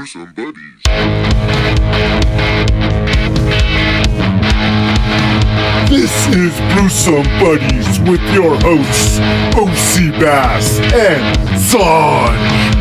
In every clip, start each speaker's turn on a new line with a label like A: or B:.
A: Gruesome Buddies.
B: This is Gruesome Buddies with your hosts, OC Bass and Sanj.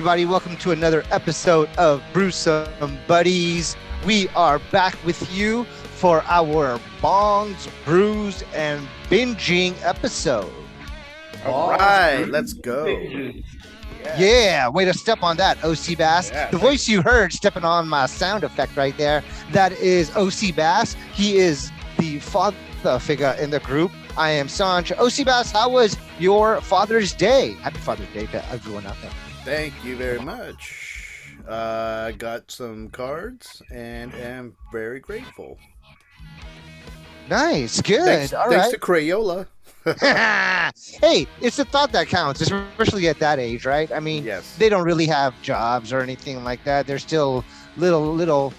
C: Everybody. Welcome to another episode of Brewsome Buddies. We are back with you for our Bongs, Brews, and Binging episode.
D: All right, let's go.
C: Yeah, way to step on that, OC Bass.
D: Yeah,
C: the voice you heard stepping on my sound effect right there, that is OC Bass. He is the father figure in the group. I am Sanj. OC Bass, how was your Father's Day? Happy Father's Day to everyone out there.
D: Thank you very much. Uh, I got some cards and am very grateful.
C: Nice, good.
D: thanks
C: All
D: thanks
C: right.
D: to Crayola.
C: hey, it's the thought that counts, especially at that age, right? I mean,
D: Yes.
C: they don't really have jobs or anything like that. They're still little, little,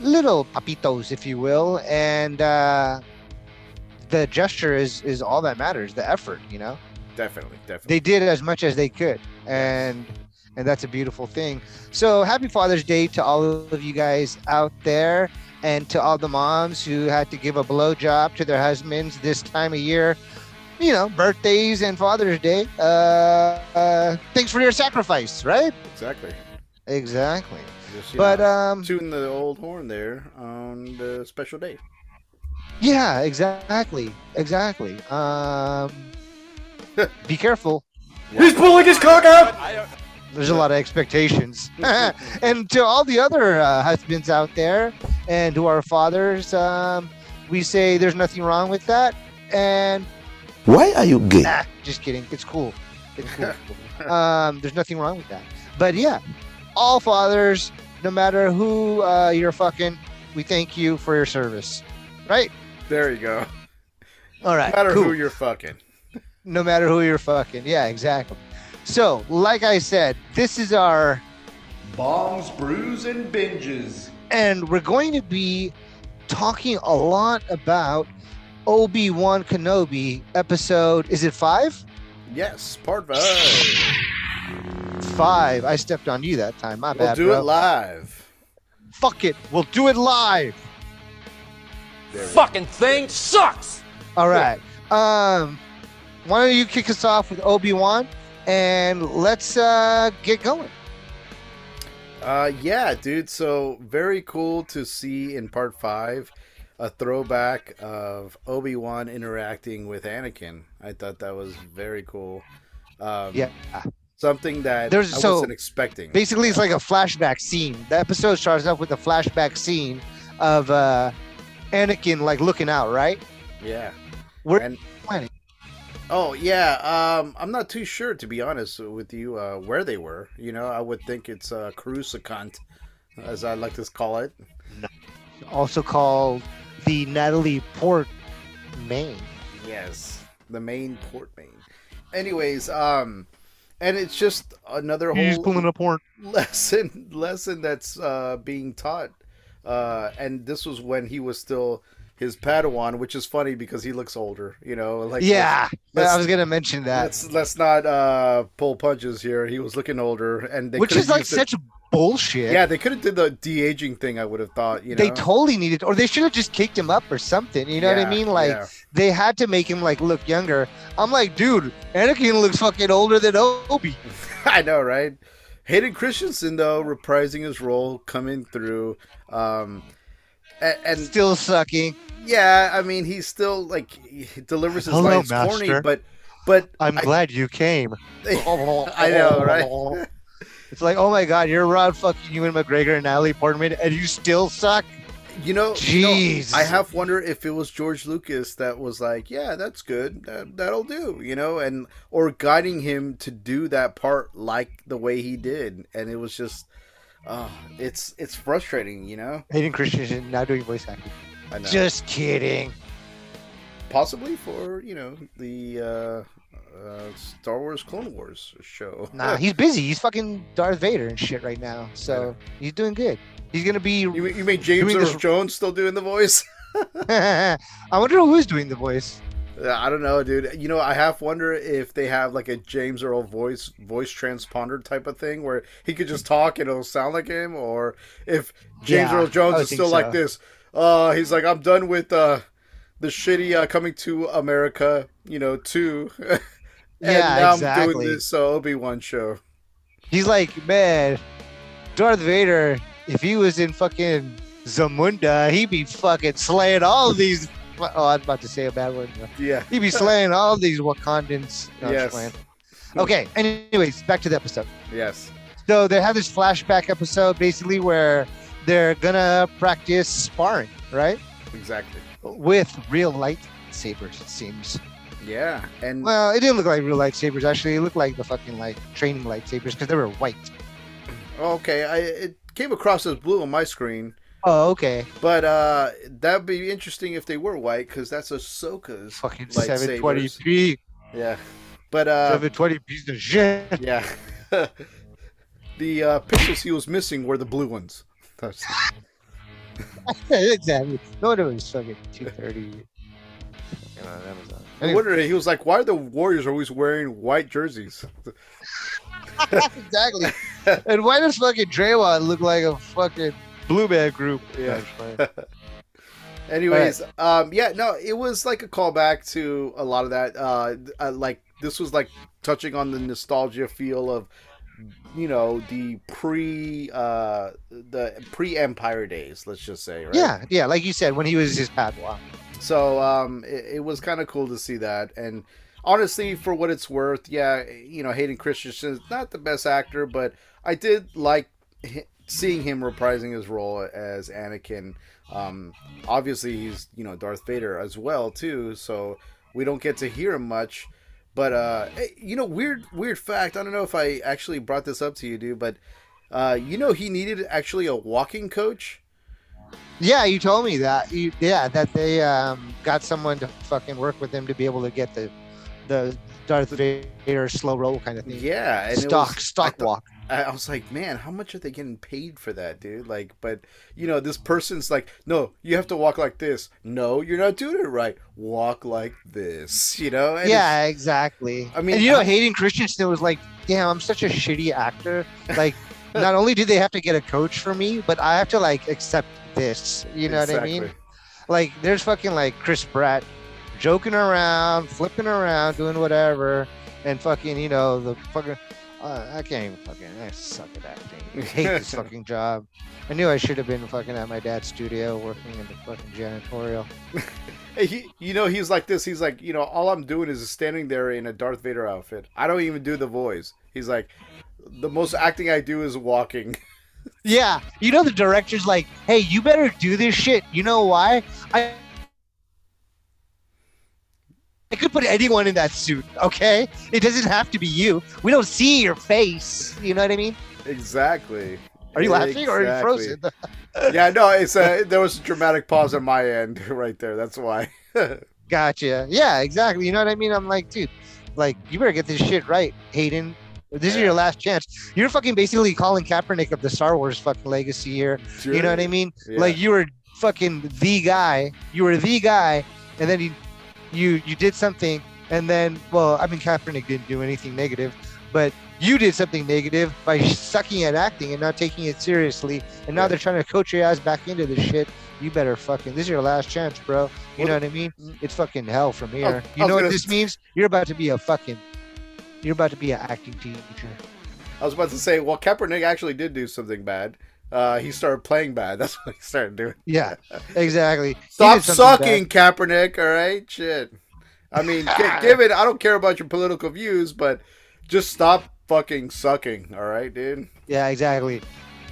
C: little papitos, if you will, and uh, the gesture is is all that matters. The effort, you know,
D: Definitely, definitely.
C: they did as much as they could, and and that's a beautiful thing. So happy Father's Day to all of you guys out there, and to all the moms who had to give a blowjob to their husbands this time of year. You know, birthdays and Father's Day. Uh, uh, thanks for your sacrifice, right?
D: exactly.
C: Exactly.
D: Just,
C: But
D: know,
C: um,
D: tune the old horn there on the special day.
C: yeah, exactly, exactly. Um, be careful.
B: He's pulling his cock out!
C: There's a lot of expectations. and to all the other uh, husbands out there and to our fathers, um, we say there's nothing wrong with that. And
E: Why are you gay?
C: ah, just kidding. It's cool. It's cool. um, there's nothing wrong with that. But yeah, all fathers, no matter who uh, you're fucking, we thank you for your service. Right?
D: There you go.
C: All right.
D: No matter
C: cool.
D: who you're fucking.
C: no matter who you're fucking. Yeah, exactly. So, like I said, this is our,
B: bombs, brews, and binges.
C: and we're going to be talking a lot about Obi Wan Kenobi episode. Is it five?
D: Yes, part five.
C: Five. I stepped on you that time. My bad.
D: We'll do
C: bro.
D: it live.
C: Fuck it. We'll do it live.
D: There we go.
F: fucking thing sucks.
C: All right. Um, why don't you kick us off with Obi Wan, and let's uh get going.
D: Uh, yeah, dude. So very cool to see in part five a throwback of Obi Wan interacting with Anakin. I thought that was very cool. Um,
C: Yeah.
D: something that
C: There's-
D: I
C: so,
D: wasn't expecting.
C: basically it's like a flashback scene the episode starts off with a flashback scene of uh anakin like looking out right
D: yeah.
C: Where-
D: And-
C: planning.
D: Oh yeah. Um, I'm not too sure to be honest with you. Uh, where they were. You know, I would think it's uh, Coruscant, as I like to call it.
C: also called the natalie port main
D: Yes, the main port main. Anyways, um, and it's just another whole
C: a port
D: lesson lesson that's uh, being taught. Uh, and this was when he was still his Padawan, which is funny because he looks older. You know, like
C: yeah i was gonna mention that
D: Let's let's not uh, pull punches here. He was looking older, and they
C: which is like
D: it-
C: such bullshit
D: Yeah, they could have did the de aging thing. I would have thought. You know,
C: they totally needed or they should have just kicked him up or something you know what i mean like
D: yeah.
C: they had to make him like look younger i'm like dude anakin looks fucking older than obi
D: I know, right? Hayden Christensen though reprising his role, coming through, um, and, and
C: still sucking
D: yeah, I mean he's still like he delivers his
C: Hello,
D: lines corny, but but
C: i'm
D: I-
C: glad you came
D: I know, right?
C: It's like, oh my god, you're around fucking Ewan McGregor and Natalie Portman, and you still suck.
D: You know, you know,
C: Jeez.
D: I have wonder if it was George Lucas that was like, "Yeah, that's good. That, that'll do," you know, and or guiding him to do that part like the way he did, and it was just, uh, it's it's frustrating, you know.
C: Hayden Christensen now doing voice acting. Just kidding.
D: possibly for you know the uh, uh, Star Wars Clone Wars show.
C: Nah, he's busy. He's fucking Darth Vader and shit right now. So he's doing good. He's gonna be.
D: you mean, you mean James Earl
C: this-
D: Jones still doing the voice?
C: I wonder who's doing the voice.
D: Uh, I don't know, dude. You know, I half wonder if they have like a James Earl voice voice transponder type of thing where he could just talk and it'll sound like him, or if James
C: Yeah,
D: Earl Jones is still like this. Uh, he's like, I'm done with uh, the shitty uh, coming to America, you know, too. and
C: Yeah,
D: now I'm doing this uh, Obi Wan show.
C: He's like, man, Darth Vader. If he was in fucking Zamunda, he'd be fucking slaying all these. Oh, I was about to say a bad word.
D: Yeah.
C: He'd be slaying all these Wakandans. No,
D: Yes.
C: Okay. Anyways, back to the episode.
D: Yes.
C: So they have this flashback episode basically where they're gonna practice sparring, right?
D: Exactly.
C: With real lightsabers, it seems.
D: Yeah. And
C: Well, it didn't look like real lightsabers. Actually, it looked like the fucking like training lightsabers because they were white.
D: okay, I it came across as blue on my screen,
C: Oh, okay.
D: but uh, that'd be interesting if they were white because that's Ahsoka's
C: Fucking
D: lightsabers.
C: 720p.
D: Yeah. But uh,
C: 720 piece of shit.
D: yeah. the uh, pixels he was missing were the blue ones. That's-
C: exactly. No it was fucking 230. Fucking on Amazon.
D: I
C: Anyway,
D: wonder. He was like, "Why are the Warriors always wearing white jerseys?"
C: exactly. and why does fucking Draymond look like a fucking Blue Man Group?
D: Yeah. Anyways, um, yeah, no, it was like a callback to a lot of that. Uh, uh, like this was like touching on the nostalgia feel of, you know, the pre, uh, the pre Empire days. Let's just say, right?
C: Yeah, yeah, like you said, when he was his Padawan.
D: So um, it, it was kind of cool to see that, and honestly, for what it's worth, yeah, you know, Hayden Christensen is not the best actor, but I did like seeing him reprising his role as Anakin. Um, obviously, he's you know Darth Vader as well too, so we don't get to hear him much. But uh, you know, weird weird fact. I don't know if I actually brought this up to you, dude, but uh, you know, he needed actually a walking coach.
C: Yeah, you told me that. You, yeah, that they um, got someone to fucking work with him to be able to get the the Darth Vader slow roll kind of thing.
D: Yeah, and
C: stock
D: was-
C: stock walk.
D: I I was like, man, how much are they getting paid for that, dude? Like, but you know, this person's like, no, you have to walk like this. No, you're not doing it right. Walk like this, you know? And
C: yeah, exactly.
D: I mean,
C: and you know,
D: I-
C: Hayden Christensen was like, "Damn, I'm such a shitty actor. Like, not only do they have to get a coach for me, but I have to like accept this. You know what I mean? Like, there's fucking like Chris Pratt joking around, flipping around, doing whatever, and fucking, you know, the fucking. Uh, I can't even fucking. I suck at acting. I hate this fucking job. I knew I should have been fucking at my dad's studio working in the fucking janitorial.
D: Hey, he, you know, he's like this. He's like, you know, all I'm doing is standing there in a Darth Vader outfit. I don't even do the voice. He's like, the most acting I do is walking.
C: Yeah, you know the director's like, "Hey, you better do this shit." You know why? I I could put anyone in that suit, okay? It doesn't have to be you. We don't see your face. You know what I mean?
D: exactly.
C: Are you laughing or are you frozen?
D: yeah, no, it's a, there was a dramatic pause on my end right there. That's why.
C: Gotcha. Yeah, exactly. You know what I mean? I'm like, dude, like you better get this shit right, Hayden. This is your last chance. You're fucking basically Colin Kaepernick of the Star Wars fucking legacy here. You know what I mean?
D: Yeah.
C: Like you were fucking the guy. You were the guy, and then you, you, you did something, and then well, I mean Kaepernick didn't do anything negative, but you did something negative by sucking at acting and not taking it seriously, and now they're trying to coach your ass back into this shit. You better fucking. This is your last chance, bro. You know what I mean? Mm. It's fucking hell from here.
D: I
C: you know what this means? You're about to be a fucking. You're about to be an acting teacher.
D: I was about to say, well, Kaepernick actually did do something bad. Uh, he started playing bad. That's what he started doing.
C: Yeah, exactly.
D: Stop
C: something bad.
D: sucking, Kaepernick. All right, shit. I mean, give it. I don't care about your political views, but just stop fucking sucking. All right, dude.
C: Yeah, exactly.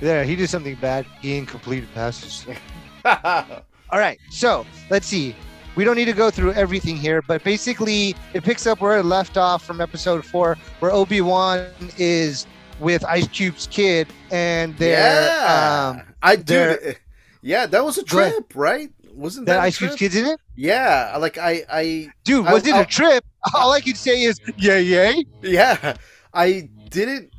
C: There, he did something bad. He incompleted passes. All right, so let's see. We don't need to go through everything here, but basically, it picks up where it left off from episode four, where Obi Wan is with Ice Cube's kid, and they're
D: yeah,
C: um,
D: I do.
C: they're-
D: Yeah, that was a trip, right? Wasn't
C: that
D: that,
C: Ice Cube's kid's in it.
D: Yeah, like I, I,
C: Dude,
D: I-
C: was it
D: I-
C: a trip? All I can say is, yay, yay.
D: yeah, I didn't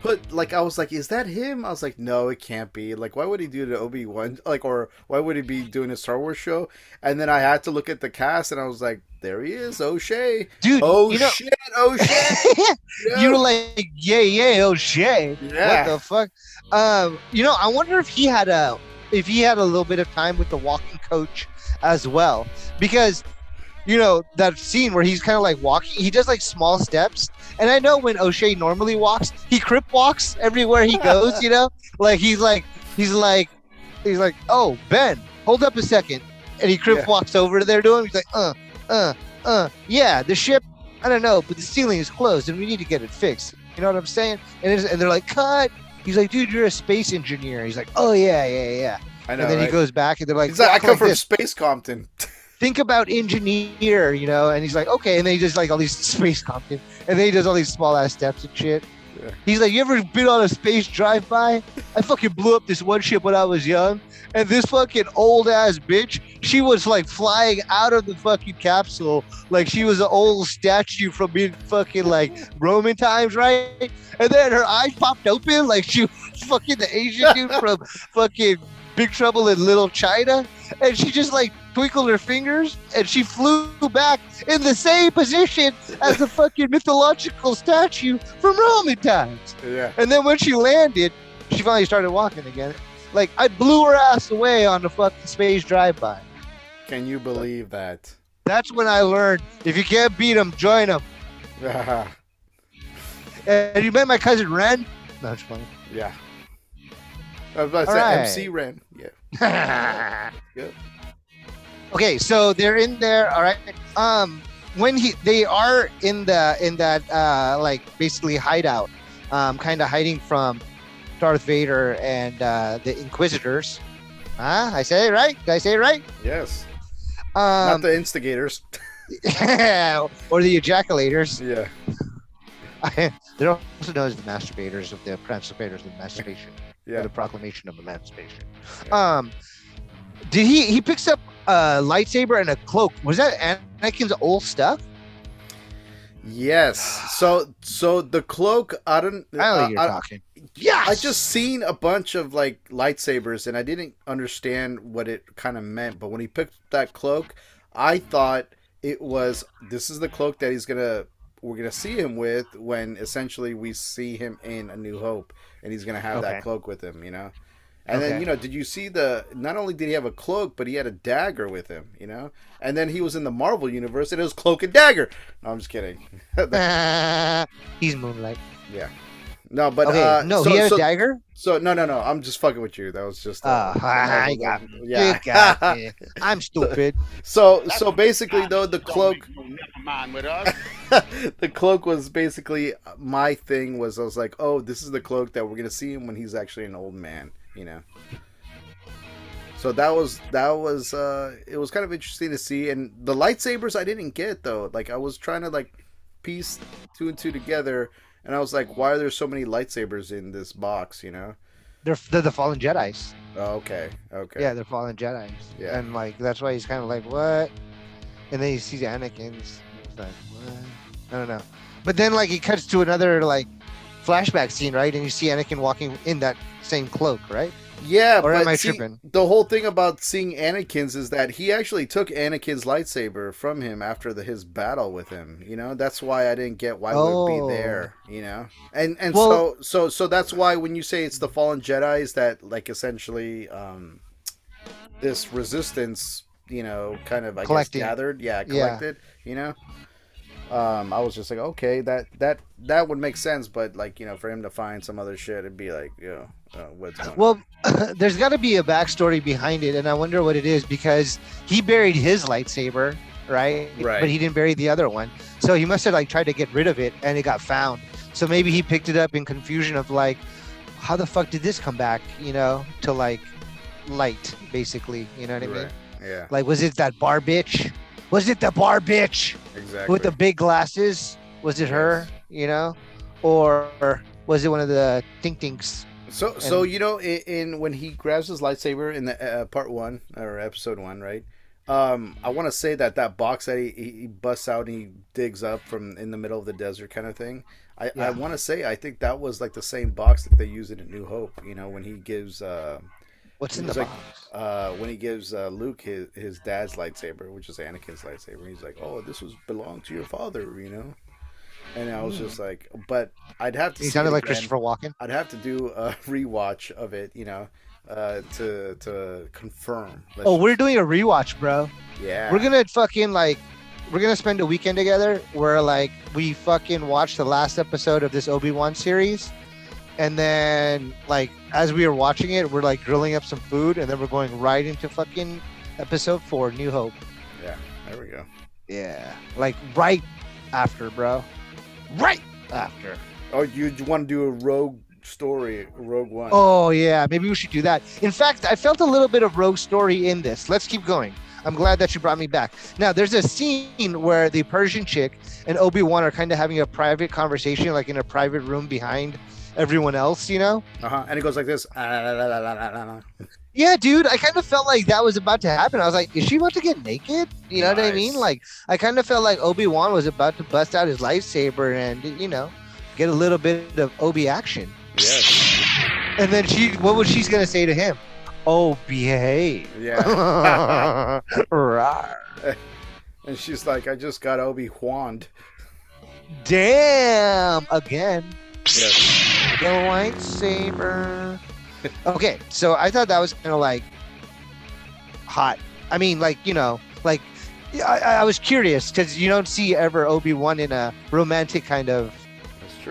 D: put like I was like, is that him? I was like, no, it can't be. Like, why would he do the Obi Wan? Like, or why would he be doing a Star Wars show? And then I had to look at the cast, and I was like, there he is, O'Shea.
C: Dude,
D: Oh
C: you know,
D: shit, O'Shea.
C: you were like, yeah, yeah, oh shit.
D: Yeah.
C: What the fuck? Um, you know, I wonder if he had a if he had a little bit of time with the walking coach as well, because you know that scene where he's kind of like walking, he does like small steps, and I know when O'Shea normally walks, he crip walks everywhere he goes. you know, like he's like he's like he's like, oh Ben, hold up a second, and he crip
D: Yeah.
C: walks over there to him. He's like, uh, uh, uh, yeah, the ship. I don't know, but the ceiling is closed, and we need to get it fixed. You know what I'm saying? And, it's, and they're like, cut. He's like, dude, you're a space engineer. He's like, oh yeah, yeah, yeah.
D: I know.
C: and then
D: right?
C: he goes back, and they're like,
D: I come
C: like
D: from
C: this.
D: Space Compton.
C: Think about engineer, you know. And he's like, okay. And then he does like all these space Compton, and then he does all these small ass steps and shit.
D: Yeah.
C: He's like, you ever been on a space drive by? I fucking blew up this one ship when I was young, and this fucking old ass bitch, she was like flying out of the fucking capsule like she was an old statue from being fucking like Roman times, right? And then her eyes popped open like she was fucking the Asian dude from fucking Big Trouble in Little China, and she just like twinkled her fingers and she flew back in the same position as the fucking mythological statue from Roman times.
D: Yeah.
C: And then when she landed, she finally started walking again. Like I blew her ass away on the fucking space drive-by.
D: Can you believe that?
C: That's when I learned if you can't beat them, join them.
D: yeah.
C: And you met my cousin Ren? That's funny.
D: I was about to
C: All
D: say
C: right.
D: MC Ren. Yeah. Good.
C: okay, so they're in there. All right. Um, when he they are in the in that uh like basically hideout, um, kind of hiding from Darth Vader and uh, the Inquisitors. Huh? I say it right? Did I say it right?
D: Yes.
C: Um, Not
D: the instigators.
C: or the ejaculators.
D: Yeah.
C: They're also known as the masturbators of the emancipators of emancipation.
D: Yeah.
C: the proclamation of emancipation. Um, did he he picks up a lightsaber and a cloak? Was that Anakin's old stuff?
D: Yes. So so the cloak. I don't.
C: I know
D: uh,
C: you're
D: I,
C: talking.
D: yeah. I just seen a bunch of like lightsabers and I didn't understand what it kind of meant. But when he picked that cloak, I thought it was this is the cloak that he's gonna we're gonna see him with when essentially we see him in A New Hope and he's gonna have
C: Okay.
D: that cloak with him. You know. And then you know, did you see the? Not only did he have a cloak, but he had a dagger with him. You know, and then he was in the Marvel universe, and it was cloak and dagger. No, I'm just kidding.
C: He's Moonlight.
D: No, but
C: okay,
D: uh,
C: no,
D: so,
C: he had
D: so,
C: a dagger.
D: so no, no, no. I'm just fucking with you. That was just.
C: Ah,
D: the
C: I
D: Marvel-
C: got
D: Yeah.
C: Got. I'm stupid.
D: so so basically though the cloak
A: never mind with us.
D: the cloak was basically my thing was I was like oh this is the cloak that we're gonna see him when he's actually an old man you know so that was that was uh it was kind of interesting to see and the lightsabers I didn't get though like I was trying to like piece two and two together and I was like why are there so many lightsabers in this box you know
C: They're they're the fallen Jedi's.
D: oh, okay okay
C: Yeah, they're fallen Jedi's.
D: Yeah.
C: And like that's why he's kind of like what? And then he sees Anakin's. He's like what? I don't know. But then like he cuts to another like flashback scene, right? And you see Anakin walking in that same cloak, right?
D: Yeah,
C: Or
D: but
C: am I
D: see,
C: tripping?
D: the whole thing about seeing Anakin's is that he actually took Anakin's lightsaber from him after the, his battle with him. You know, that's why I didn't get why would
C: Oh.
D: be there. You know, and and
C: Well-
D: so so so that's why when you say it's the fallen Jedi's that like essentially um this resistance, you know, kind of I
C: Collecting.
D: guess gathered, yeah,
C: Yeah.
D: collected. You know. Um, I was just like, okay, that that that would make sense, but like you know, for him to find some other shit, it'd be like, you know, uh, what's going on?
C: Well, there's got to be a backstory behind it, and I wonder what it is because he buried his lightsaber, right?
D: Right.
C: But he didn't bury the other one, so he must have like tried to get rid of it, and it got found. So maybe he picked it up in confusion of like, how the fuck did this come back? You know, to like light, basically. You know what I mean?
D: Right. Yeah,
C: Like, was it that bar bitch? Was it the bar bitch
D: exactly.
C: with the big glasses? Was it her? You know, or was it one of the think tinks?
D: So, so you know, in, in when he grabs his lightsaber in the uh, part one or episode one, right? Um, I want to say that that box that he, he busts out and he digs up from in the middle of the desert kind of thing. I, I want to say I think that was like the same box that they use in New Hope. You know, when he gives uh,
C: What's in the
D: like-
C: box?
D: uh, when he gives uh, Luke his, his dad's lightsaber, which is Anakin's lightsaber. He's like, "Oh, this was belonged to your father," you know. And I was just like, but I'd have to.
C: Hmm. He sounded like
D: again.
C: Christopher Walken.
D: I'd have to do a rewatch of it, you know, uh, to to confirm. Let's
C: Oh,
D: just-
C: we're doing a rewatch, bro.
D: yeah.
C: We're gonna fucking like, we're gonna spend a weekend together where like we fucking watch the last episode of this Obi Wan series, and then like as we are watching it, we're like grilling up some food, and then we're going right into fucking episode four, New Hope.
D: Yeah, there we go.
C: Yeah, like right after, bro. Right after.
D: Oh, you want to do a rogue story, Rogue One?
C: Oh yeah, maybe we should do that. In fact, I felt a little bit of rogue story in this. Let's keep going. I'm glad that you brought me back. Now, there's a scene where the Persian chick and Obi Wan are kind of having a private conversation, like in a private room behind everyone else. You know?
D: Uh huh. And it goes like this. "Ah, la, la, la, la, la, la, la."
C: Yeah, dude. I kind of felt like that was about to happen. I was like, is she about to get naked? You know what I mean? Like, I kind of felt like Obi Wan was about to bust out his lightsaber and you know get a little bit of Obi action.
D: Yes.
C: And then she, what was she's gonna say to him? Oh, behave.
D: Yeah. And she's like, I just got Obi Wan.
C: Damn! Again,
D: Yes.
C: the lightsaber. okay, so I thought that was kind of like hot. I mean, like you know, like I, I was curious because you don't see ever Obi Wan in a romantic kind of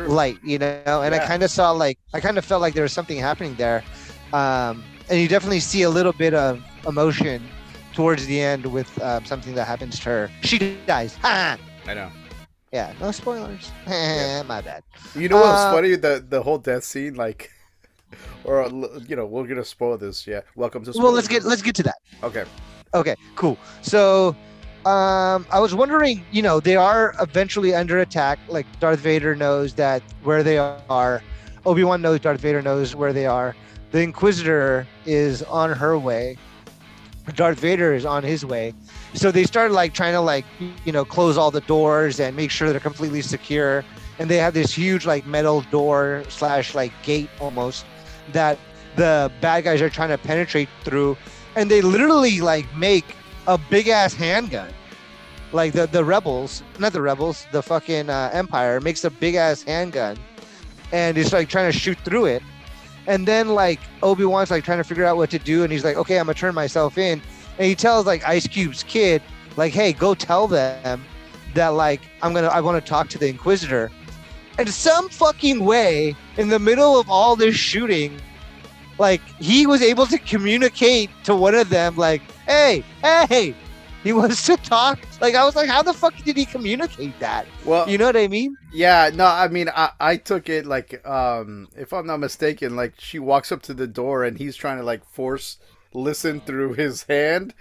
C: light, you know. And I kind of saw like I kind of felt like there was something happening there, um, and you definitely see a little bit of emotion towards the end with um, something that happens to her. She dies. Ha!
D: I know.
C: Yeah, no spoilers. My bad.
D: You know what's
C: Uh,
D: funny? The the whole death scene, like, or you know, we're gonna spoil this. Yeah. Welcome to.
C: Well, let's get let's get to that.
D: Okay.
C: Okay, cool. So, um, I was wondering, you know, they are eventually under attack. Like Darth Vader knows that where they are. Obi Wan knows Darth Vader knows where they are. The Inquisitor is on her way. Darth Vader is on his way. So they start like trying to like you know close all the doors and make sure they're completely secure. And they have this huge like metal door slash like gate almost that the bad guys are trying to penetrate through. And they literally like make a big ass handgun. Like the the rebels, not the rebels, the fucking uh, Empire makes a big ass handgun, and it's like trying to shoot through it. And then like Obi Wan's like trying to figure out what to do, and he's like, okay, I'm gonna turn myself in. And he tells like Ice Cube's kid, like, hey, go tell them that like I'm gonna I want to talk to the Inquisitor. And some fucking way, in the middle of all this shooting, like he was able to communicate to one of them, like, hey, hey, he wants to talk. Like I was like, how the fuck did he communicate that?
D: Well,
C: You know what I mean?
D: yeah. No, I mean, I I took it like, um, if I'm not mistaken, like she walks up to the door and he's trying to like force listen through his hand,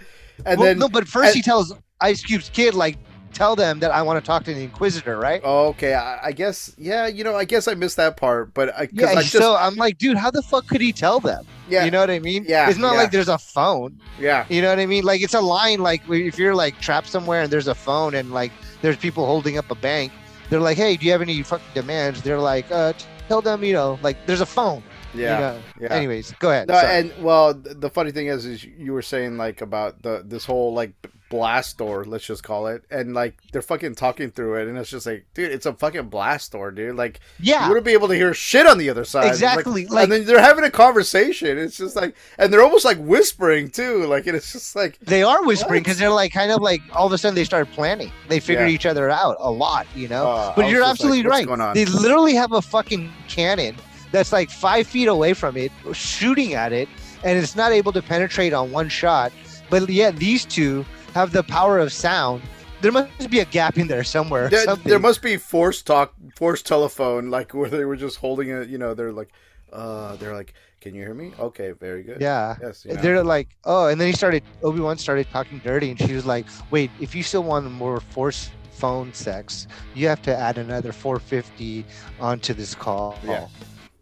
D: and
C: well,
D: then
C: no, but first
D: and-
C: he tells Ice Cube's kid, like, tell them that I want to talk to the Inquisitor, right?
D: Oh, okay. I, I guess, yeah. You know, I guess I missed that part, but I,
C: yeah.
D: I just,
C: so I'm like, dude, how the fuck could he tell them?
D: yeah,
C: You know what I mean?
D: Yeah,
C: It's not
D: yeah.
C: like there's a phone.
D: yeah,
C: You know what I mean? Like it's a line. Like if you're like trapped somewhere and there's a phone and like there's people holding up a bank, they're like, "Hey, do you have any fucking demands?" They're like, "Uh, tell them, you know, like there's a phone."
D: Yeah.
C: You know?
D: yeah.
C: Anyways, go ahead.
D: No,
C: Sorry.
D: and well, the funny thing is, is you were saying like about the this whole like blast door, let's just call it, and like they're fucking talking through it, and it's just like, dude, it's a fucking blast door, dude. Like
C: yeah, you
D: wouldn't be able to hear shit on the other side. It's like-
C: exactly. Like,
D: and then they're having a conversation. It's just like, and they're almost like whispering too. Like it's just like,
C: they are whispering because they're like kind of like all of a sudden they start planning. They figure
D: Yeah.
C: each other out a lot, you know.
D: uh,
C: but you're
D: just like,
C: absolutely right. They literally have a fucking cannon that's like five feet away from it, shooting at it, and it's not able to penetrate on one shot. But yet these two have the power of sound there must be a gap in there somewhere.
D: There, there must be forced talk, forced telephone, like where they were just holding it. You know, they're like, uh, they're like, "Can you hear me? Okay, very good.
C: yeah.
D: Yes. You know.
C: They're like, oh, and then he started. Obi Wan started talking dirty, and she was like, "Wait, if you still want more force phone sex, you have to add another 450 onto this call.
D: Yeah.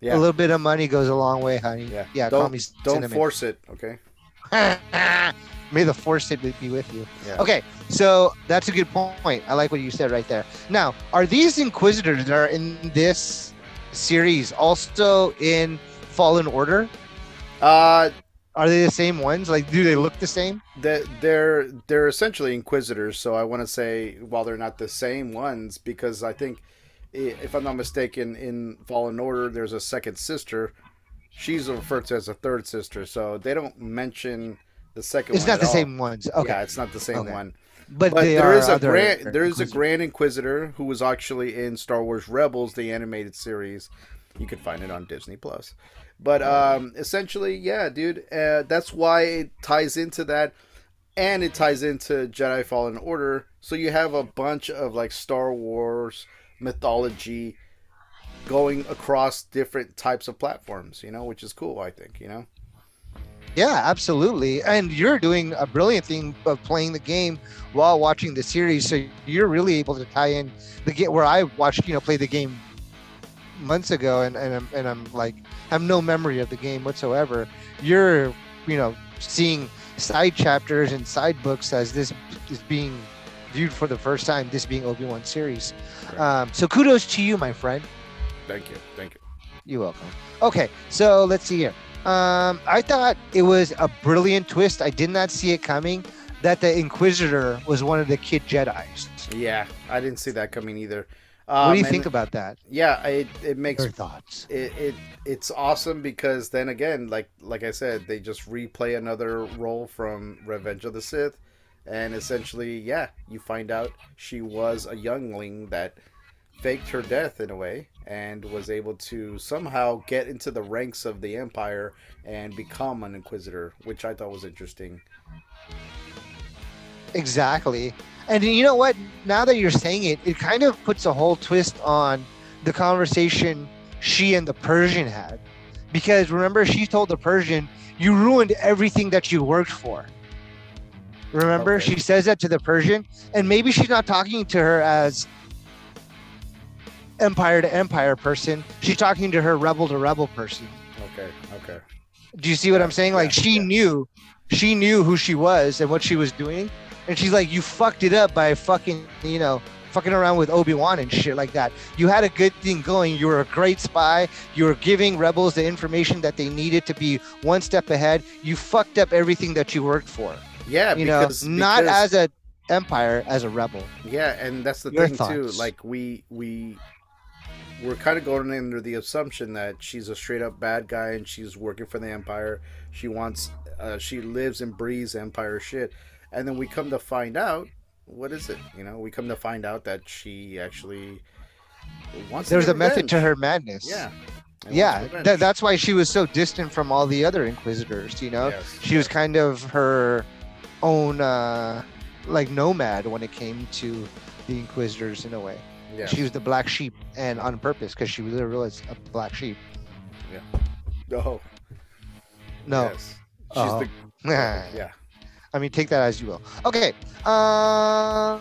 C: A little bit of money goes a long way, honey.
D: Yeah.
C: yeah. Call
D: Don't
C: me
D: don't
C: cinnamon.
D: force it. Okay.
C: May the force it be with you.
D: Yeah.
C: Okay, so that's a good point. I like what you said right there. Now, are these Inquisitors that are in this series also in Fallen Order?
D: Uh,
C: Are they the same ones? Like, do they look the same?
D: they're they're essentially inquisitors so i want to say while they're not the same ones because i think if i'm not mistaken in fallen order there's a second sister. She's referred to as a third sister so they don't mention the second
C: It's not the
D: all.
C: same ones. Okay,
D: yeah it's not the same
C: Okay.
D: one.
C: But,
D: but there is a grand there is a grand inquisitor. Who was actually in star wars rebels the animated series. You can find it on disney plus. But um essentially yeah dude uh, that's why it ties into that and it ties into jedi fallen order. So you have a bunch of like star wars mythology going across different types of platforms you know which is cool i think you know
C: Yeah, absolutely. And you're doing a brilliant thing of playing the game while watching the series. So you're really able to tie in the game where I watched, you know, play the game months ago and, and I'm and I'm like have no memory of the game whatsoever. You're, you know, seeing side chapters and side books as this is being viewed for the first time, this being Obi-Wan series. Um, so kudos to you, my friend.
D: thank you thank you
C: You're welcome. Okay, so let's see here. Um, I thought it was a brilliant twist. I did not see it coming that the Inquisitor was one of the kid Jedi's.
D: yeah i didn't see that coming either
C: what do you
D: Um,
C: think about that?
D: yeah it, it makes
C: Your thoughts?
D: it, it it's awesome because then again like like i said they just replay another role from revenge of the sith and essentially yeah you find out she was a youngling that faked her death in a way and was able to somehow get into the ranks of the empire and become an inquisitor which i thought was interesting
C: Exactly. And you know what? Now that you're saying it, it kind of puts a whole twist on the conversation she and the Persian had. Because remember, she told the Persian, You ruined everything that you worked for. Remember,
D: Okay.
C: she says that to the Persian, and maybe she's not talking to her as empire to empire person. She's talking to her rebel to rebel person.
D: okay okay
C: Do you see what I'm saying? Like
D: Yeah,
C: she
D: yeah.
C: knew, she knew who she was and what she was doing, and she's like, "You fucked it up by fucking, you know, fucking around with Obi Wan and shit like that. You had a good thing going. You were a great spy. You were giving rebels the information that they needed to be one step ahead. You fucked up everything that you worked for.
D: Yeah
C: You know,
D: because,
C: not
D: because-
C: as a empire, as a rebel.
D: Yeah, and that's the
C: Your
D: thing too. Like we we we're kind of going under the assumption that she's a straight up bad guy and she's working for the empire. She wants uh, she lives and breathes empire shit. And then we come to find out what is it? You know, we come to find out that she actually wants.
C: There's a method to her madness.
D: Yeah.
C: Yeah,
D: revenge.
C: that, that's why she was so distant from all the other inquisitors. You know,
D: Yes,
C: she was kind of her own uh like nomad when it came to the inquisitors in a way
D: Yeah.
C: she was the black sheep and on purpose because she was was a black sheep
D: oh
C: no
D: yes. She's
C: Oh.
D: the yeah.
C: i mean take that as you will okay uh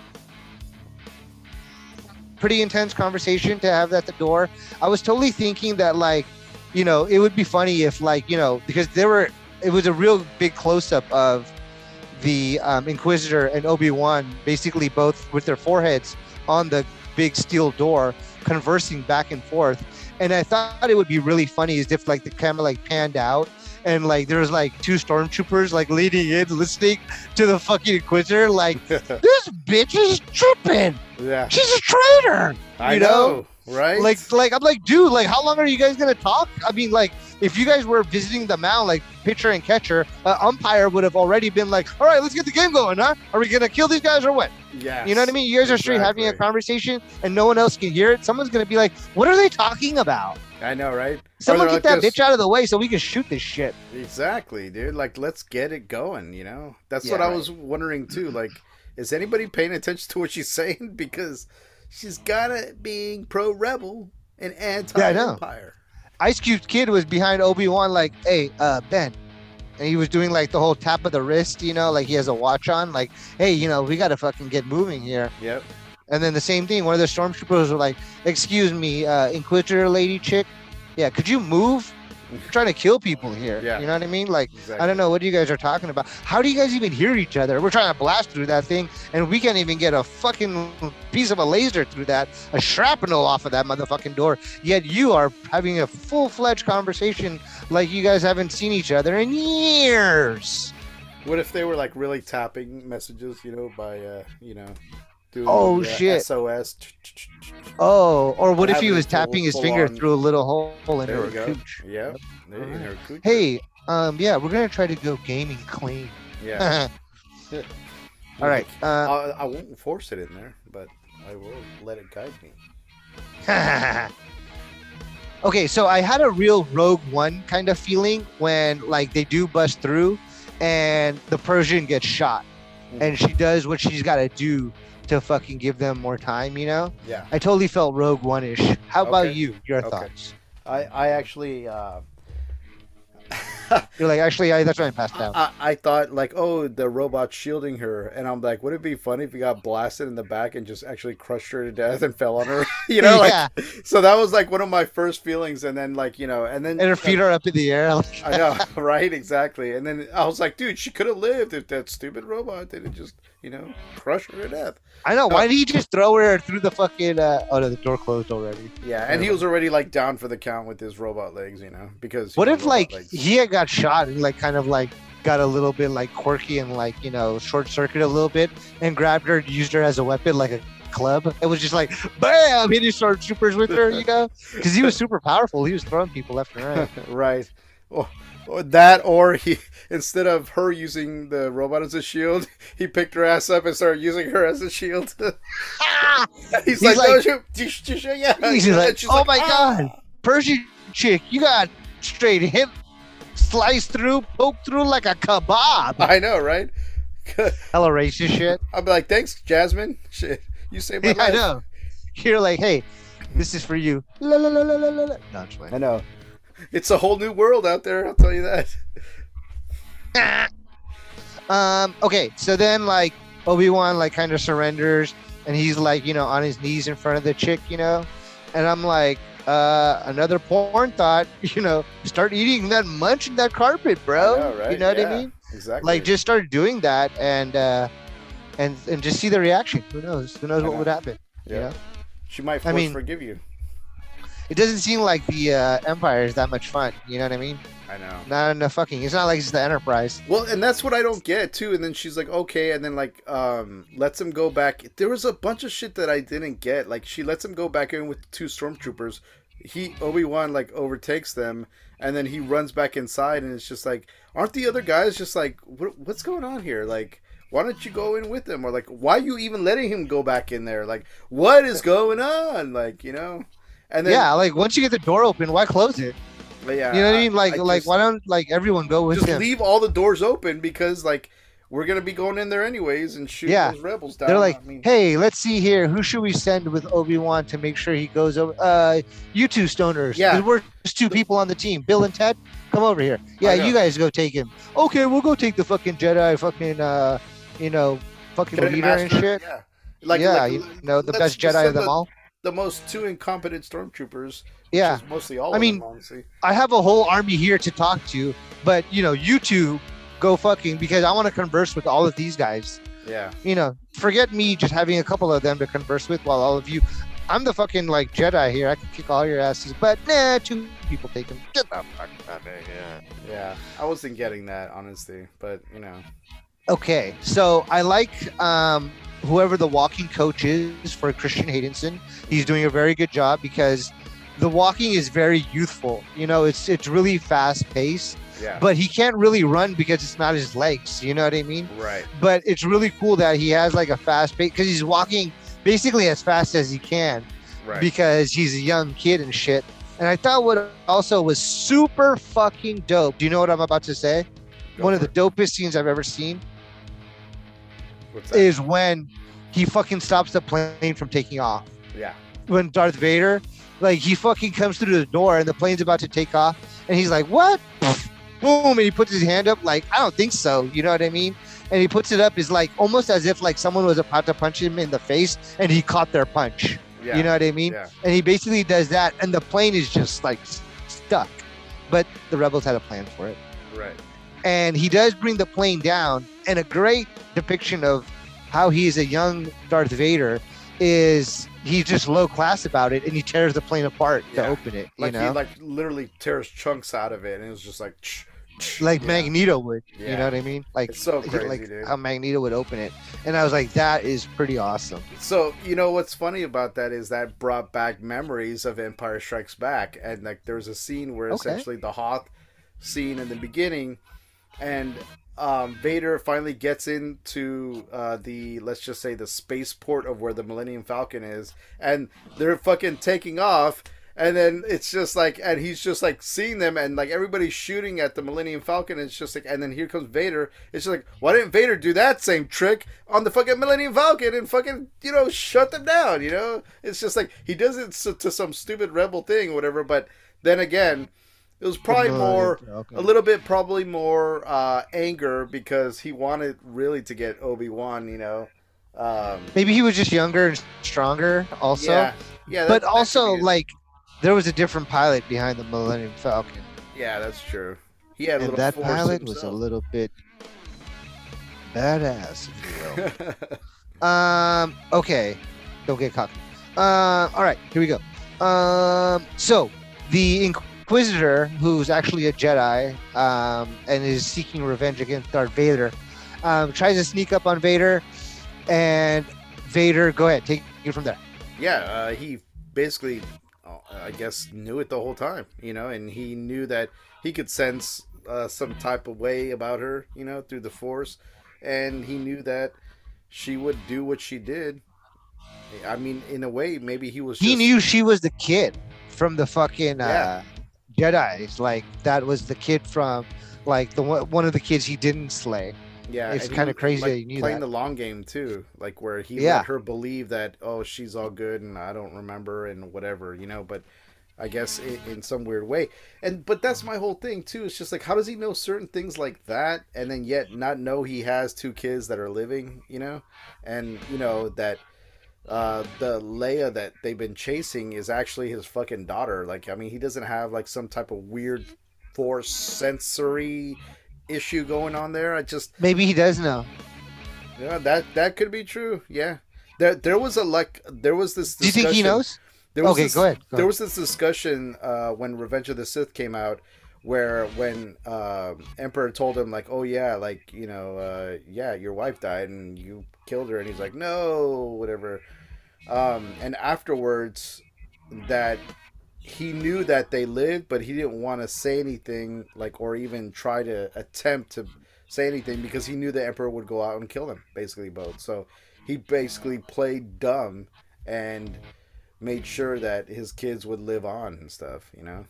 C: pretty intense conversation to have at the door i was totally thinking that like you know it would be funny if like you know because there were it was a real big close-up of the um, Inquisitor and Obi Wan basically both with their foreheads on the big steel door, conversing back and forth. And I thought it would be really funny as if like the camera like panned out and like there was like two stormtroopers like leading in, listening to the fucking Inquisitor. Like this bitch is tripping.
D: yeah.
C: She's a traitor.
D: I
C: you
D: know,
C: know?
D: right?
C: Like, like I'm like, dude, like, how long are you guys gonna talk? I mean, like, if you guys were visiting the mound, like pitcher and catcher, uh, umpire would have already been like, all right, let's get the game going, huh? Are we gonna kill these guys or what?
D: yeah.
C: You know what I mean? You guys are straight having a conversation and no one else can hear it. Someone's gonna be like, what are they talking about?
D: I know, right?
C: Someone get that
D: like this-
C: bitch out of the way so we can shoot this shit.
D: Exactly, dude. Like, let's get it going. You know, that's
C: Yeah,
D: what I
C: right.
D: was wondering too. Like, is anybody paying attention to what she's saying? Because she's got it being pro rebel and anti empire.
C: Ice Cube's kid was behind Obi Wan, like, "Hey, uh, Ben," and he was doing like the whole tap of the wrist, you know, like he has a watch on, like, "Hey, you know, we got to fucking get moving here."
D: Yep.
C: And then the same thing, one of the stormtroopers were like, "Excuse me, uh, Inquisitor lady chick, yeah, could you move? We're trying to kill people here.
D: Yeah.
C: You know what I mean? Like,
D: Exactly.
C: I don't know what you guys are talking about. How do you guys even hear each other? We're trying to blast through that thing, and we can't even get a fucking piece of a laser through that, a shrapnel off of that motherfucking door. Yet you are having a full fledged conversation like you guys haven't seen each other in years.
D: What if they were like really tapping messages, you know, by uh, you know, doing
C: Oh,
D: the, uh,
C: shit.
D: SOS.
C: Oh, or what if he was tapping his finger through a little hole into
D: There
C: her cooch?
D: Yep. In her cooch.
C: Hey, um, yeah, we're gonna try to go gaming clean.
D: Yeah.
C: All right. Uh,
D: I, I won't force it in there, but I will let it guide me.
C: okay, so I had a real Rogue One kind of feeling when like they do bust through, and the Persian gets shot, and she does what she's got to do to fucking give them more time. You know,
D: Yeah.
C: I totally felt Rogue One ish. How about you? Your
D: Okay.
C: thoughts?
D: I, I actually uh,
C: You're like, actually, I, that's why I passed out.
D: I, I thought like, oh, the robot shielding her, and I'm like, would it be funny if he got blasted in the back and just actually crushed her to death and fell on her? you know, like
C: yeah,
D: so that was like one of my first feelings, and then like you know, and then
C: and her feet are up in the air.
D: I know, right? Exactly. And then I was like, dude, she could have lived if that stupid robot didn't just, you know, crush her to death.
C: I know. Why did he just throw her through the fucking? Uh, oh no, the door closed already.
D: Yeah, and he was already like down for the count with his robot legs, you know, because
C: What if like
D: legs.
C: he had got shot and like kind of like got a little bit like quirky and like you know short circuit a little bit and grabbed her, used her as a weapon like a club. It was just like bam, hitting stormtroopers with her, you know, because he was super powerful. He was throwing people left and right.
D: right? Or, or that, or he instead of her using the robot as a shield, he picked her ass up and started using her as a shield. he's,
C: He's
D: like,
C: like-
D: no, you, you, you, yeah.
C: He's like, oh my
D: "Ah."
C: god, Persian chick, you got straight hit, slice through, poke through like a kebab.
D: I know, right?
C: Hella racist shit.
D: Be like, thanks, Jasmine. Shit, you saved my
C: Yeah, I know. You're like, hey, this is for you. La la la la la la. No, I'm.
D: I know. It's a whole new world out there. I'll tell you that.
C: um okay so then like obi-wan like kind of surrenders and he's like you know on his knees in front of the chick you know and i'm like uh another porn thought you know start eating that munching that carpet bro
D: know, right?
C: you know what i mean
D: Exactly.
C: like just start doing that and uh and and just see the reaction who knows who knows what would happen
D: yeah.
C: you know?
D: She might
C: I mean-
D: forgive you.
C: It doesn't seem like the uh empire is that much fun you know what i mean
D: I know.
C: not enough fucking it's not like it's the enterprise
D: Well, and that's what I don't get too. And then she's like, okay, and then like um lets him go back. There was a bunch of shit that I didn't get. Like she lets him go back in with two stormtroopers. He Obi Wan like overtakes them, and then he runs back inside, and it's just like, aren't the other guys just like, what, what's going on here? Like, why don't you go in with him? Or like, why are you even letting him go back in there? Like, what is going on? Like, you know. And then,
C: yeah like once you get the door open why close it
D: yeah,
C: You know what I mean? Like, like,
D: just-
C: why don't like everyone go with
D: just
C: him?
D: leave all the doors open because like we're gonna be going in there anyways and shoot
C: Yeah.
D: those rebels down.
C: They're like,
D: I mean,
C: hey, let's see here. Who should we send with Obi Wan to make sure he goes over? Uh, you two stoners.
D: Yeah,
C: we're just two people on the team. Bill and Ted, come over here. Yeah, you guys go take him. Okay, we'll go take the fucking Jedi, fucking, uh, you know, fucking
D: Jedi
C: leader and shit.
D: Yeah, like,
C: yeah,
D: like,
C: you know, the best Jedi of them
D: the,
C: all.
D: The most two incompetent stormtroopers.
C: Yeah,
D: mostly all.
C: I
D: of
C: mean,
D: them, honestly.
C: I have a whole army here to talk to, but you know, you two go fucking because I want to converse with all of these guys.
D: yeah,
C: you know, forget me just having a couple of them to converse with while all of you. I'm the fucking like Jedi here. I can kick all your asses, but nah, two people take them. Get the fuck out of here.
D: yeah. I wasn't getting that honestly, but you know,
C: Okay, so I like um, whoever the walking coach is for Christian Haydenson. He's doing a very good job because the walking is very youthful. You know, it's it's really fast paced,
D: yeah,
C: but he can't really run because it's not his legs. You know what I mean?
D: right,
C: but it's really cool that he has like a fast pace because he's walking basically as fast as he can
D: right.
C: because he's a young kid and shit. And I thought what also was super fucking dope. Do you know what I'm about to say?
D: Go
C: One of
D: for
C: the dopest scenes I've ever seen. Is when he fucking stops the plane from taking off.
D: yeah.
C: When Darth Vader, like he fucking comes through the door and the plane's about to take off, and he's like, "What?" Boom, and he puts his hand up, like, "I don't think so." You know what I mean? And he puts it up is like almost as if like someone was about to punch him in the face, and he caught their punch.
D: Yeah.
C: You know what I mean?
D: Yeah.
C: And he basically does that, and the plane is just like stuck. But the rebels had a plan for it
D: Right.
C: and he does bring the plane down and a great depiction of how he's a young darth vader is he's just low class about it and he tears the plane apart
D: Yeah.
C: to open it you
D: Like
C: know
D: he like literally tears chunks out of it, and it was just like.
C: like
D: yeah.
C: magneto would you know what i mean like
D: It's so crazy,
C: like
D: dude.
C: how magneto would open it and i was like that is pretty awesome
D: So you know what's funny about that is that brought back memories of Empire Strikes Back, and like there's a scene where
C: Okay.
D: essentially the Hoth scene in the beginning, and um, Vader finally gets into uh, the let's just say the spaceport of where the Millennium Falcon is, and they're fucking taking off. And then it's just like, and he's just like seeing them, and like everybody's shooting at the Millennium Falcon. And it's just like, and then here comes Vader. It's just like, why didn't Vader do that same trick on the fucking Millennium Falcon and fucking, you know, shut them down? You know, it's just like he does it to some stupid rebel thing, or whatever. But then again, it was probably more,
C: Okay.
D: a little bit, probably more uh, anger because he wanted really to get Obi Wan. You know, um,
C: maybe he was just younger and stronger also
D: yeah, yeah, that-
C: but
D: that
C: also like there was a different pilot behind the millennium falcon
D: yeah, that's true. He had a
C: and
D: little
C: that
D: force
C: pilot was a little bit badass if you will Um. Okay. Don't get cocky. Uh. All right. Here we go. Um. So the Inquisitor, who's actually a Jedi, um, and is seeking revenge against Darth Vader, um, tries to sneak up on Vader, and Vader. Go ahead. Take it from there.
D: yeah, uh, he basically, uh, I guess, knew it the whole time, you know, and he knew that he could sense uh, some type of way about her, you know, through the Force, and he knew that she would do what she did. I mean, in a way, maybe he was.
C: He knew she was the kid from the fucking uh,
D: Yeah.
C: Jedi's. Like that was the kid from like the one of the kids he didn't slay.
D: Yeah,
C: It's kinda crazy
D: like,
C: that you knew
D: playing
C: that.
D: the long game too, like where he
C: Yeah.
D: let her believe that oh she's all good and I don't remember and whatever, you know. But I guess in, in some weird way, and but that's my whole thing too. It's just like how does he know certain things like that, and then yet not know he has two kids that are living, you know, and you know that uh the Leia that they've been chasing is actually his fucking daughter. Like I mean, he doesn't have like some type of weird force sensory issue going on there. I just
C: Maybe he does know.
D: yeah, that that could be true. Yeah, there there was a like there was this.
C: Do you think he knows?
D: There was
C: Okay,
D: this,
C: go ahead, go
D: there
C: ahead.
D: was this discussion uh, when Revenge of the Sith came out, where when uh, Emperor told him like, "Oh yeah, like you know, uh, yeah, your wife died and you killed her," and he's like, "No, whatever." Um, and afterwards, that he knew that they lived, but he didn't want to say anything, like or even try to attempt to say anything because he knew the Emperor would go out and kill them, basically both. So he basically played dumb and made sure that his kids would live on and stuff, you know.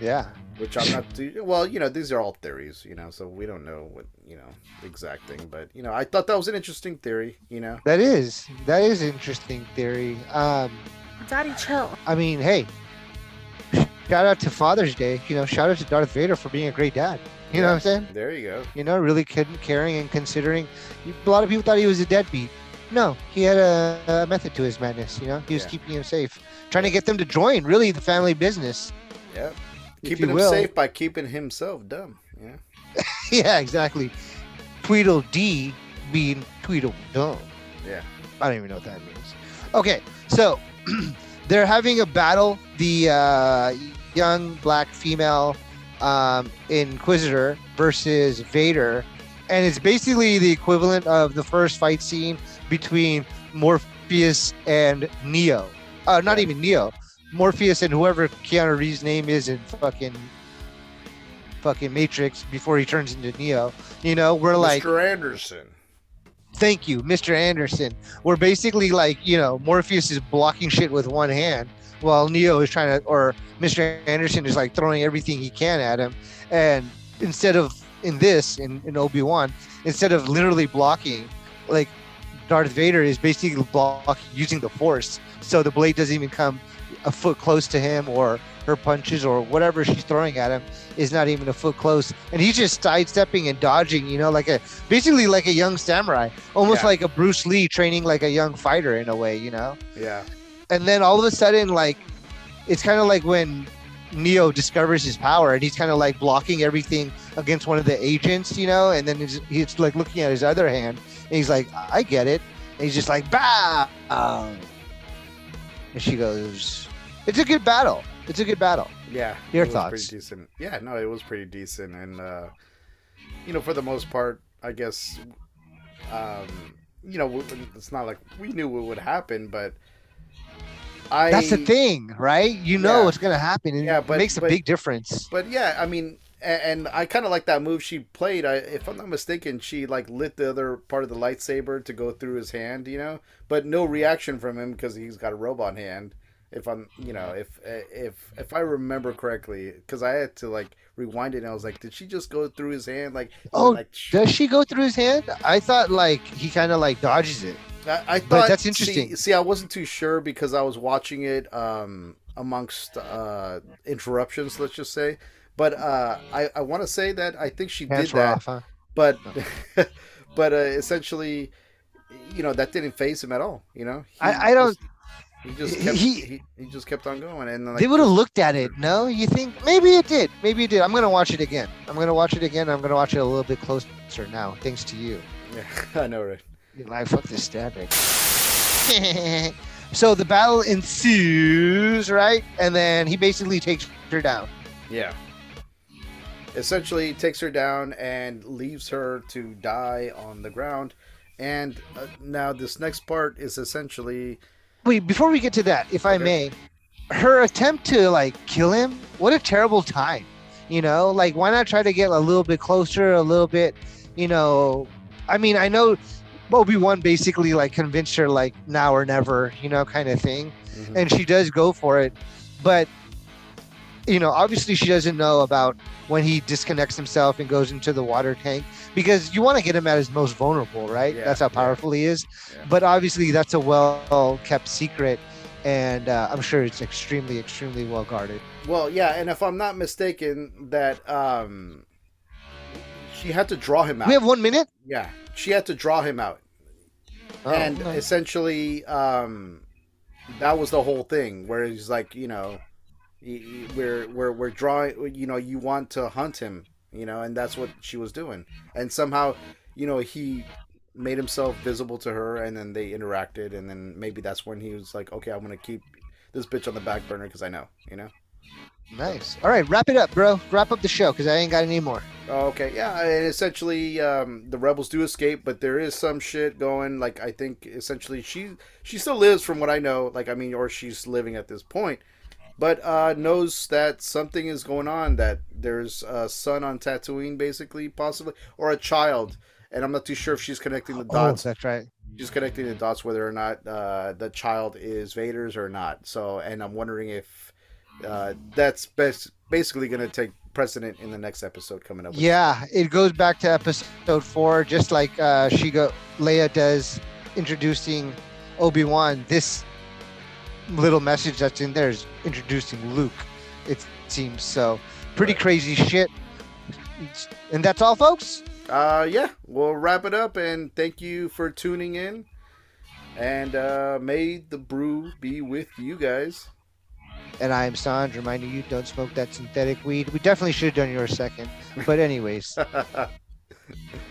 C: Yeah.
D: Which I'm not too well, you know, these are all theories, you know, so we don't know what you know exact thing, but you know, I thought that was an interesting theory, you know.
C: That is that is interesting theory. Um,
E: Daddy, chill.
C: I mean, hey, shout out to Father's Day. You know, shout out to Darth Vader for being a great dad. You know what I'm saying?
D: There you go.
C: You know, really caring and considering. A lot of people thought he was a deadbeat. No, he had a, a method to his madness. You know, he was
D: Yeah.
C: keeping him safe, trying to get them to join really the family business.
D: Yeah. Keeping him
C: will.
D: safe by keeping himself dumb. Yeah.
C: yeah, exactly. Tweedledee being Tweedledum.
D: Yeah.
C: I don't even know what that means. Okay, so they're having a battle. The uh, young black female um, Inquisitor versus Vader, and it's basically the equivalent of the first fight scene between Morpheus and Neo. Uh, not even Neo. Morpheus and whoever Keanu Reeves' name is in fucking fucking Matrix before he turns into Neo. You know, we're like
D: Mr. Anderson.
C: thank you, Mr. Anderson. We're basically like, you know, Morpheus is blocking shit with one hand while Neo is trying to, or Mr. Anderson is like throwing everything he can at him. And instead of in this in, in Obi-Wan, instead of literally blocking, like Darth Vader is basically blocking using the force. So the blade doesn't even come a foot close to him or her punches or whatever she's throwing at him is not even a foot close. And he's just sidestepping and dodging, you know, like a basically like a young samurai, almost
D: Yeah.
C: like a Bruce Lee training like a young fighter in a way, you know?
D: Yeah.
C: and then all of a sudden like it's kind of like when neo discovers his power and he's kind of like blocking everything against one of the agents you know and then he's, he's like looking at his other hand and he's like i get it and he's just like bah and she goes it's a good battle it's a good battle
D: Yeah.
C: Your
D: it was
C: thoughts?
D: Pretty decent. Yeah, no, it was pretty decent, and uh, you know, for the most part, I guess, um, you know, it's not like we knew what would happen, but I.
C: that's the thing right you know
D: Yeah.
C: what's gonna happen and
D: Yeah,
C: it
D: but-
C: makes a
D: but-
C: big difference
D: But yeah, I mean, and I kind of like that move she played. I, if I'm not mistaken, she like lit the other part of the lightsaber to go through his hand, you know, but no reaction from him because he's got a robot hand. If I'm, you know, if if if I remember correctly, because I had to like rewind it, and I was like, did she just go through his hand? Like,
C: Oh,
D: like,
C: does she go through his hand i thought like he kind of like dodges it
D: I, I thought
C: But that's interesting.
D: See, I wasn't too sure because I was watching it um, amongst uh, interruptions, let's just say. But uh, I, I want to say that I think she
C: hands
D: did that,
C: off huh
D: but but uh, essentially, you know, that didn't phase him at all. You know, He
C: I- I don't-
D: just- He just kept,
C: he-
D: he, he just kept on going, and like,
C: they would have looked at it. No, you think maybe it did. Maybe it did. I'm gonna watch it again. I'm gonna watch it again. I'm gonna watch it a little bit closer now, thanks to you.
D: Yeah, I know, right?
C: You're like fuck this static. so the battle ensues, right? And then he basically takes her down.
D: Yeah. Essentially, takes her down and leaves her to die on the ground. And uh, now this next part is essentially
C: Wait, before we get to that, if I
D: Okay.
C: may, her attempt to like kill him, what a terrible time. You know, like why not try to get a little bit closer, a little bit, you know, I mean, I know Obi-Wan basically like convinced her like now or never, you know, kind of thing. Mm-hmm. And she does go for it, but you know, obviously she doesn't know about when he disconnects himself and goes into the water tank because you want to get him at his most vulnerable, right?
D: Yeah,
C: That's how
D: yeah.
C: powerful he is.
D: Yeah.
C: But obviously that's a well kept secret and uh, I'm sure it's extremely extremely well guarded.
D: well, yeah. And if I'm not mistaken, that um, she had to draw him out.
C: We have 1 minute?
D: yeah, she had to draw him out,
C: Oh,
D: and essentially, um, that was the whole thing. Where he's like, you know, we're we're we're drawing. You know, you want to hunt him. You know, and that's what she was doing. And somehow, you know, he made himself visible to her, and then they interacted, and then maybe that's when he was like, okay, I'm gonna keep this bitch on the back burner because I know, you know.
C: nice. All right, wrap it up, bro. Wrap up the show cuz I ain't got any more.
D: Okay, yeah, and essentially, um, the rebels do escape, but there is some shit going. Like, I think essentially she she still lives, from what I know. Like, I mean, or she's living at this point, but uh, knows that something is going on. That there's a son on Tatooine, basically, possibly, or a child, and I'm not too sure if she's connecting the dots.
C: Oh, that's right.
D: She's connecting the dots whether or not uh, the child is Vader's or not. So, and I'm wondering if uh, that's best, basically going to take precedent in the next episode coming up.
C: Yeah, it goes back to episode four, just like uh, she go Leia does introducing Obi Wan. This little message that's in there is introducing Luke. It seems so. Pretty
D: Right.
C: crazy shit. And that's all, folks.
D: uh yeah we'll wrap it up and thank you for tuning in and uh may the brew be with you guys
C: And I am Sanj, reminding you don't smoke that synthetic weed. We definitely should have done yours second. But anyways,